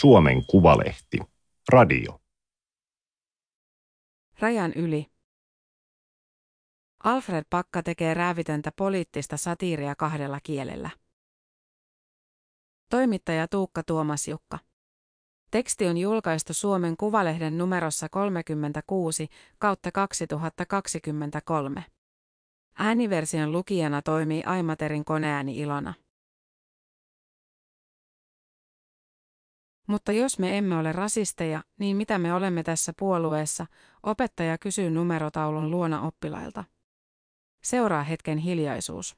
Suomen Kuvalehti. Radio. Rajan yli. Alfred Pakka tekee räävitöntä poliittista satiiria kahdella kielellä. Toimittaja Tuukka Tuomas Jukka. Teksti on julkaistu Suomen Kuvalehden numerossa 36 kautta 2023. Ääniversion lukijana toimii Aimaterin koneääni Ilona. Mutta jos me emme ole rasisteja, niin mitä me olemme tässä puolueessa, opettaja kysyy numerotaulun luona oppilailta. Seuraa hetken hiljaisuus.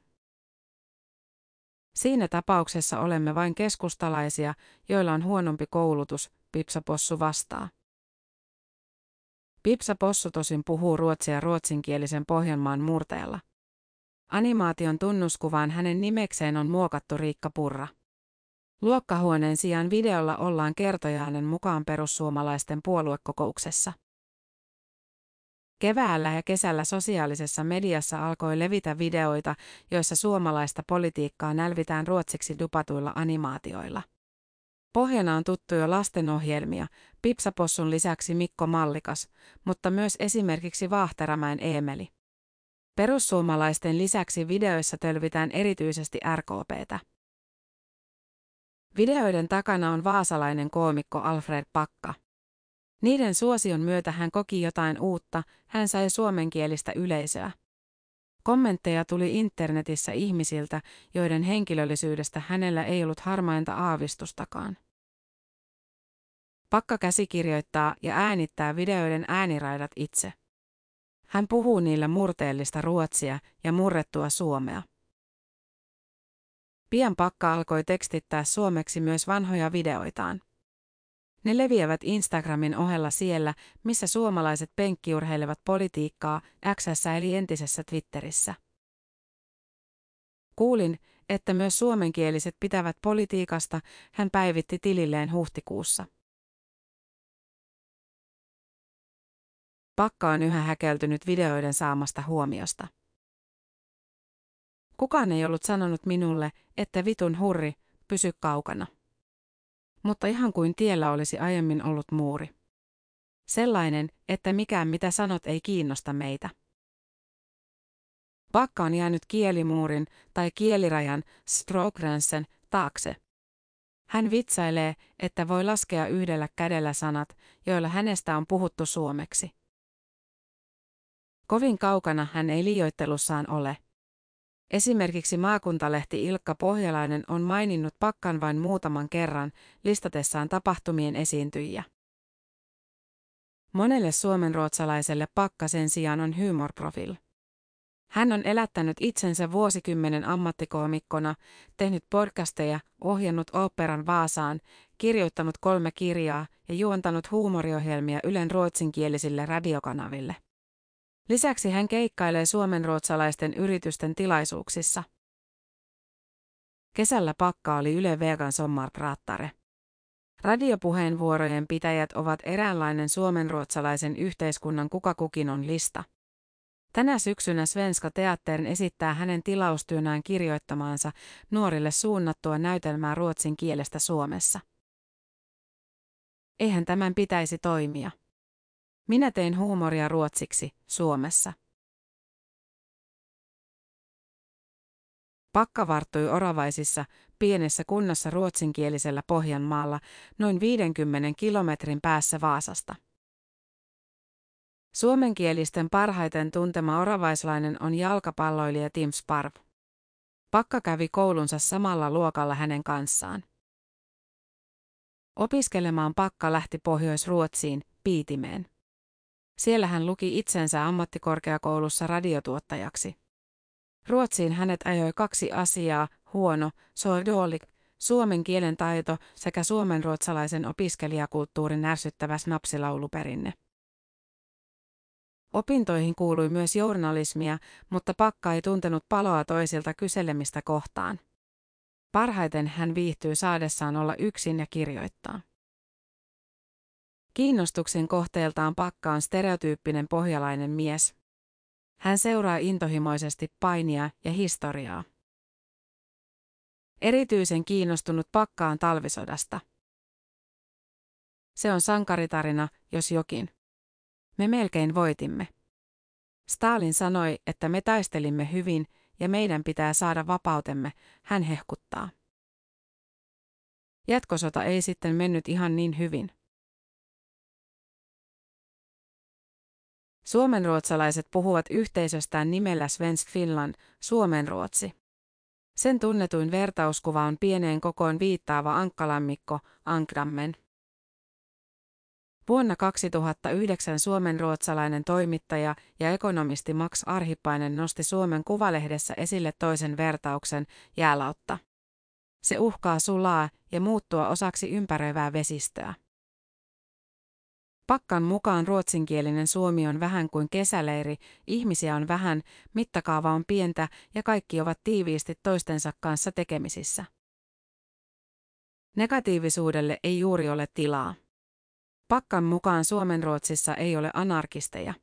Siinä tapauksessa olemme vain keskustalaisia, joilla on huonompi koulutus, Pipsapossu vastaa. Pipsapossu tosin puhuu ruotsia ruotsinkielisen Pohjanmaan murteella. Animaation tunnuskuvaan hänen nimekseen on muokattu Riikka Purra. Luokkahuoneen sijaan videolla ollaan kertojainen mukaan perussuomalaisten puoluekokouksessa. Keväällä ja kesällä sosiaalisessa mediassa alkoi levitä videoita, joissa suomalaista politiikkaa nälvitään ruotsiksi dupatuilla animaatioilla. Pohjana on tuttuja lastenohjelmia, Pipsapossun lisäksi Mikko Mallikas, mutta myös esimerkiksi Vaahteramäen Eemeli. Perussuomalaisten lisäksi videoissa tölvitään erityisesti RKPtä. Videoiden takana on vaasalainen koomikko Alfred Pakka. Niiden suosion myötä hän koki jotain uutta, hän sai suomenkielistä yleisöä. Kommentteja tuli internetissä ihmisiltä, joiden henkilöllisyydestä hänellä ei ollut harmainta aavistustakaan. Pakka käsikirjoittaa ja äänittää videoiden ääniraidat itse. Hän puhuu niillä murteellista ruotsia ja murrettua suomea. Pian Pakka alkoi tekstittää suomeksi myös vanhoja videoitaan. Ne leviävät Instagramin ohella siellä, missä suomalaiset penkkiurheilevat politiikkaa, X eli entisessä Twitterissä. Kuulin, että myös suomenkieliset pitävät politiikasta, hän päivitti tililleen huhtikuussa. Pakka on yhä häkeltynyt videoiden saamasta huomiosta. Kukaan ei ollut sanonut minulle, että vitun hurri, pysy kaukana. Mutta ihan kuin tiellä olisi aiemmin ollut muuri. Sellainen, että mikään mitä sanot ei kiinnosta meitä. Pakka on jäänyt kielimuurin tai kielirajan Strokrensen taakse. Hän vitsailee, että voi laskea yhdellä kädellä sanat, joilla hänestä on puhuttu suomeksi. Kovin kaukana hän ei liioittelussaan ole. Esimerkiksi maakuntalehti Ilkka Pohjalainen on maininnut Pakkan vain muutaman kerran listatessaan tapahtumien esiintyjiä. Monelle suomenruotsalaiselle Pakka sen sijaan on humorprofil. Hän on elättänyt itsensä vuosikymmenen ammattikoomikkona, tehnyt podcasteja, ohjannut operan Vaasaan, kirjoittanut kolme kirjaa ja juontanut huumoriohjelmia Ylen ruotsinkielisille radiokanaville. Lisäksi hän keikkailee suomenruotsalaisten yritysten tilaisuuksissa. Kesällä pakka oli Yle Vegan sommarpraattare. Radiopuheenvuorojen pitäjät ovat eräänlainen suomenruotsalaisen yhteiskunnan kuka kukin on lista. Tänä syksynä Svenska Teatterin esittää hänen tilaustyönään kirjoittamaansa nuorille suunnattua näytelmää ruotsin kielestä Suomessa. Eihän tämän pitäisi toimia. Minä tein huumoria ruotsiksi, Suomessa. Pakka varttui Oravaisissa, pienessä kunnassa ruotsinkielisellä Pohjanmaalla, noin 50 kilometrin päässä Vaasasta. Suomenkielisten parhaiten tuntema oravaislainen on jalkapalloilija Tim Sparv. Pakka kävi koulunsa samalla luokalla hänen kanssaan. Opiskelemaan Pakka lähti Pohjois-Ruotsiin, Piitimeen. Siellä hän luki itsensä ammattikorkeakoulussa radiotuottajaksi. Ruotsiin hänet ajoi kaksi asiaa, huono, soidolik, suomen kielen taito sekä suomenruotsalaisen opiskelijakulttuurin ärsyttävä snapsilauluperinne. Opintoihin kuului myös journalismia, mutta Pakka ei tuntenut paloa toisilta kyselemistä kohtaan. Parhaiten hän viihtyy saadessaan olla yksin ja kirjoittaa. Kiinnostuksen kohteeltaan Pakka on stereotyyppinen pohjalainen mies. Hän seuraa intohimoisesti painia ja historiaa. Erityisen kiinnostunut Pakka on talvisodasta. Se on sankaritarina, jos jokin. Me melkein voitimme. Stalin sanoi, että me taistelimme hyvin ja meidän pitää saada vapautemme, hän hehkuttaa. Jatkosota ei sitten mennyt ihan niin hyvin. Suomenruotsalaiset puhuvat yhteisöstään nimellä Svensk Finland, Suomenruotsi. Sen tunnetuin vertauskuva on pieneen kokoon viittaava ankkalammikko, Ankdammen. Vuonna 2009 suomenruotsalainen toimittaja ja ekonomisti Max Arhipainen nosti Suomen Kuvalehdessä esille toisen vertauksen, jäälautta. Se uhkaa sulaa ja muuttua osaksi ympäröivää vesistöä. Pakkan mukaan ruotsinkielinen Suomi on vähän kuin kesäleiri, ihmisiä on vähän, mittakaava on pientä ja kaikki ovat tiiviisti toistensa kanssa tekemisissä. Negatiivisuudelle ei juuri ole tilaa. Pakkan mukaan Suomenruotsissa ei ole anarkisteja.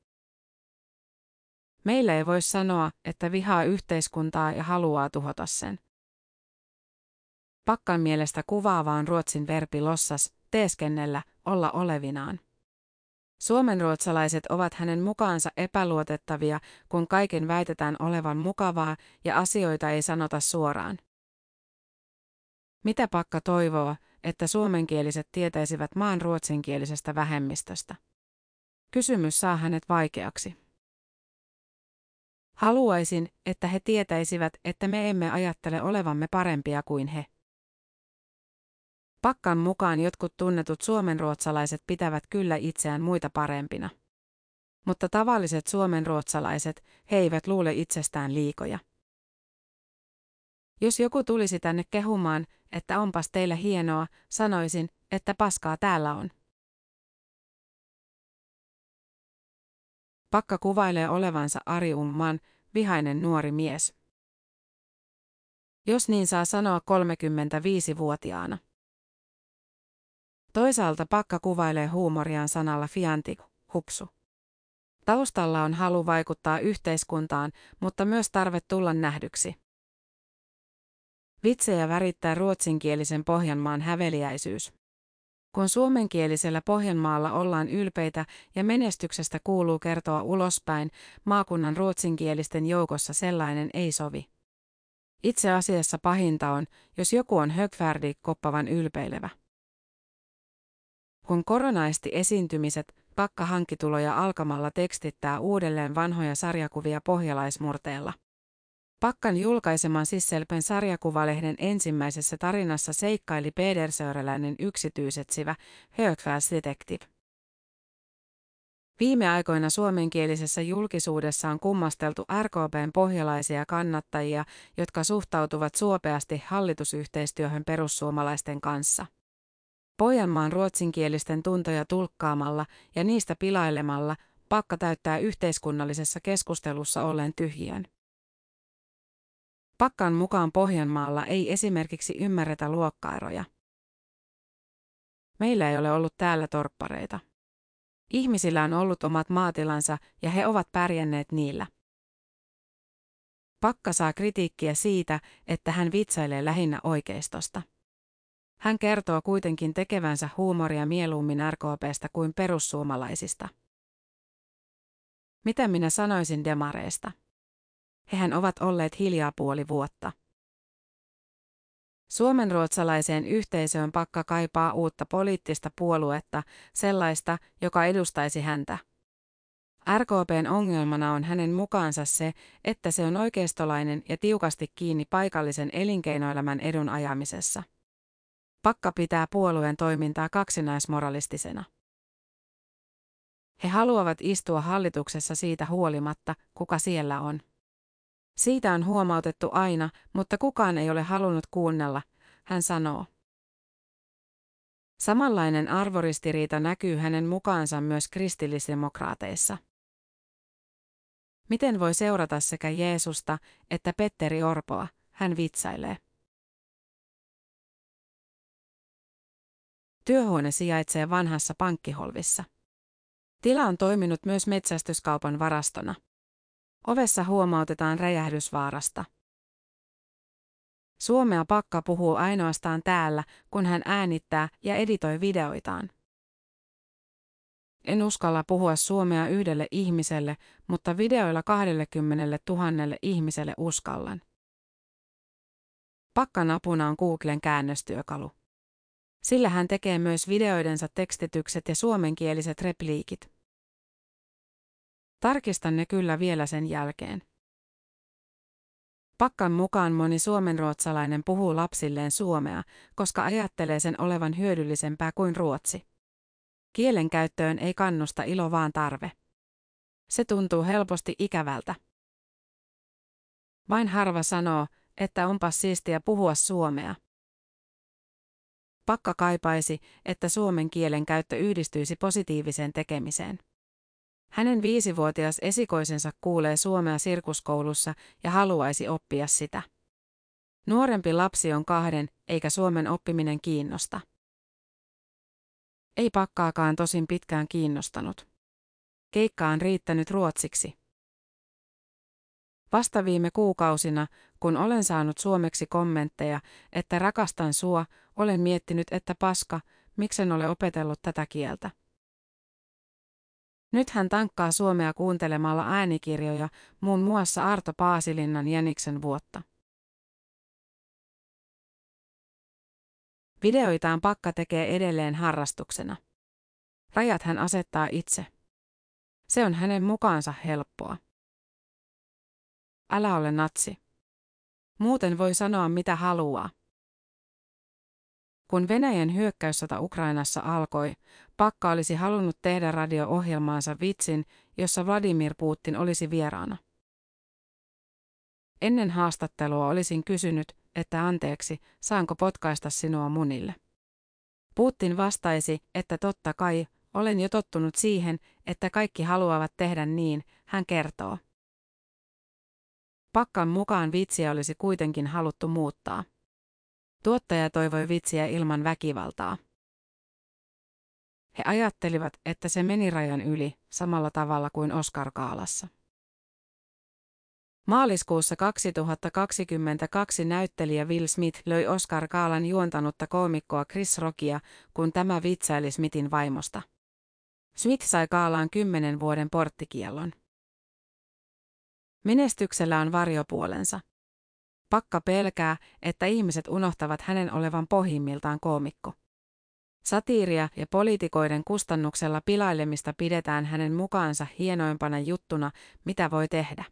Meillä ei voi sanoa, että vihaa yhteiskuntaa ja haluaa tuhota sen. Pakkan mielestä kuvaavaa on ruotsin verbi lossas, teeskennellä, olla olevinaan. Suomenruotsalaiset ovat hänen mukaansa epäluotettavia, kun kaiken väitetään olevan mukavaa ja asioita ei sanota suoraan. Mitä Pakka toivoo, että suomenkieliset tietäisivät maan ruotsinkielisestä vähemmistöstä? Kysymys saa hänet vaikeaksi. Haluaisin, että he tietäisivät, että me emme ajattele olevamme parempia kuin he. Pakkan mukaan jotkut tunnetut suomenruotsalaiset pitävät kyllä itseään muita parempina. Mutta tavalliset suomenruotsalaiset, he eivät luule itsestään liikoja. Jos joku tulisi tänne kehumaan, että onpas teillä hienoa, sanoisin, että paskaa täällä on. Pakka kuvailee olevansa Ari Umman, vihainen nuori mies. Jos niin saa sanoa 35-vuotiaana. Toisaalta Pakka kuvailee huumoriaan sanalla fianti, hupsu. Taustalla on halu vaikuttaa yhteiskuntaan, mutta myös tarve tulla nähdyksi. Vitsejä värittää ruotsinkielisen Pohjanmaan häveliäisyys. Kun suomenkielisellä Pohjanmaalla ollaan ylpeitä ja menestyksestä kuuluu kertoa ulospäin, maakunnan ruotsinkielisten joukossa sellainen ei sovi. Itse asiassa pahinta on, jos joku on högfärdi koppavan ylpeilevä. Kun koronaisti esiintymiset, pakka hankkituloja alkamalla tekstittää uudelleen vanhoja sarjakuvia pohjalaismurteella. Pakkan julkaiseman Sisselpen sarjakuvalehden ensimmäisessä tarinassa seikkaili pedersööreläinen yksityisetsivä Detective. Viime aikoina suomenkielisessä julkisuudessa on kummasteltu RKPn pohjalaisia kannattajia, jotka suhtautuvat suopeasti hallitusyhteistyöhön perussuomalaisten kanssa. Pojanmaan ruotsinkielisten tuntoja tulkkaamalla ja niistä pilailemalla pakka täyttää yhteiskunnallisessa keskustelussa ollen tyhjön. Pakkan mukaan Pohjanmaalla ei esimerkiksi ymmärretä luokkaeroja. Meillä ei ole ollut täällä torppareita. Ihmisillä on ollut omat maatilansa ja he ovat pärjänneet niillä. Pakka saa kritiikkiä siitä, että hän vitsailee lähinnä oikeistosta. Hän kertoo kuitenkin tekevänsä huumoria mieluummin RKPstä kuin perussuomalaisista. Mitä minä sanoisin demareista? Hehän ovat olleet hiljaa puoli vuotta. Suomenruotsalaiseen yhteisöön pakka kaipaa uutta poliittista puoluetta, sellaista, joka edustaisi häntä. RKPn ongelmana on hänen mukaansa se, että se on oikeistolainen ja tiukasti kiinni paikallisen elinkeinoelämän edun ajamisessa. Pakka pitää puolueen toimintaa kaksinaismoralistisena. He haluavat istua hallituksessa siitä huolimatta, kuka siellä on. Siitä on huomautettu aina, mutta kukaan ei ole halunnut kuunnella, hän sanoo. Samanlainen arvoristiriita näkyy hänen mukaansa myös kristillisdemokraateissa. Miten voi seurata sekä Jeesusta että Petteri Orpoa, hän vitsailee. Työhuone sijaitsee vanhassa pankkiholvissa. Tila on toiminut myös metsästyskaupan varastona. Ovessa huomautetaan räjähdysvaarasta. Suomea Pakka puhuu ainoastaan täällä, kun hän äänittää ja editoi videoitaan. En uskalla puhua suomea yhdelle ihmiselle, mutta videoilla 20 000 ihmiselle uskallan. Pakkan apuna on Googlen käännöstyökalu. Sillä hän tekee myös videoidensa tekstitykset ja suomenkieliset repliikit. Tarkistan ne kyllä vielä sen jälkeen. Pakkan mukaan moni suomenruotsalainen puhuu lapsilleen suomea, koska ajattelee sen olevan hyödyllisempää kuin ruotsi. Kielen käyttöön ei kannusta ilo vaan tarve. Se tuntuu helposti ikävältä. Vain harva sanoo, että onpas siistiä puhua suomea. Pakka kaipaisi, että suomen kielen käyttö yhdistyisi positiiviseen tekemiseen. Hänen viisivuotias esikoisensa kuulee suomea sirkuskoulussa ja haluaisi oppia sitä. Nuorempi lapsi on kahden, eikä suomen oppiminen kiinnosta. Ei pakkaakaan tosin pitkään kiinnostanut. Keikka on riittänyt ruotsiksi. Vasta viime kuukausina, kun olen saanut suomeksi kommentteja, että rakastan sua, olen miettinyt, että paska, miksen ole opetellut tätä kieltä. Nyt hän tankkaa suomea kuuntelemalla äänikirjoja, muun muassa Arto Paasilinnan Jäniksen vuotta. Videoitaan Pakka tekee edelleen harrastuksena. Rajat hän asettaa itse. Se on hänen mukaansa helppoa. Älä ole natsi. Muuten voi sanoa mitä haluaa. Kun Venäjän hyökkäyssota Ukrainassa alkoi, Pakka olisi halunnut tehdä radio-ohjelmaansa vitsin, jossa Vladimir Putin olisi vieraana. Ennen haastattelua olisin kysynyt, että anteeksi, saanko potkaista sinua munille. Putin vastaisi, että totta kai, olen jo tottunut siihen, että kaikki haluavat tehdä niin, hän kertoo. Pakkan mukaan vitsiä olisi kuitenkin haluttu muuttaa. Tuottaja toivoi vitsiä ilman väkivaltaa. He ajattelivat, että se meni rajan yli, samalla tavalla kuin Oscar Kaalassa. Maaliskuussa 2022 näyttelijä Will Smith löi Oscar Kaalan juontanutta koomikkoa Chris Rockia, kun tämä vitsaili Smithin vaimosta. Smith sai Kaalaan kymmenen vuoden porttikiellon. Menestyksellä on varjopuolensa. Pakka pelkää, että ihmiset unohtavat hänen olevan pohjimmiltaan koomikko. Satiiria ja poliitikoiden kustannuksella pilailemista pidetään hänen mukaansa hienoimpana juttuna, mitä voi tehdä.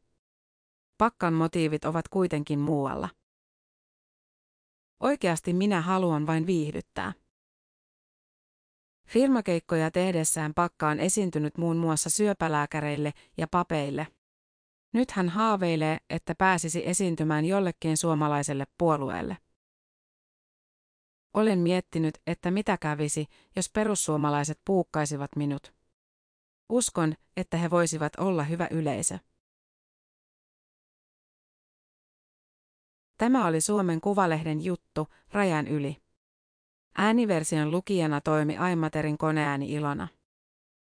Pakkan motiivit ovat kuitenkin muualla. Oikeasti minä haluan vain viihdyttää. Firmakeikkoja tehdessään Pakka on esiintynyt muun muassa syöpälääkäreille ja papeille. Nyt hän haaveilee, että pääsisi esiintymään jollekin suomalaiselle puolueelle. Olen miettinyt, että mitä kävisi, jos perussuomalaiset puukkaisivat minut. Uskon, että he voisivat olla hyvä yleisö. Tämä oli Suomen Kuvalehden juttu, rajan yli. Ääniversion lukijana toimi Aimaterin koneääni Ilona.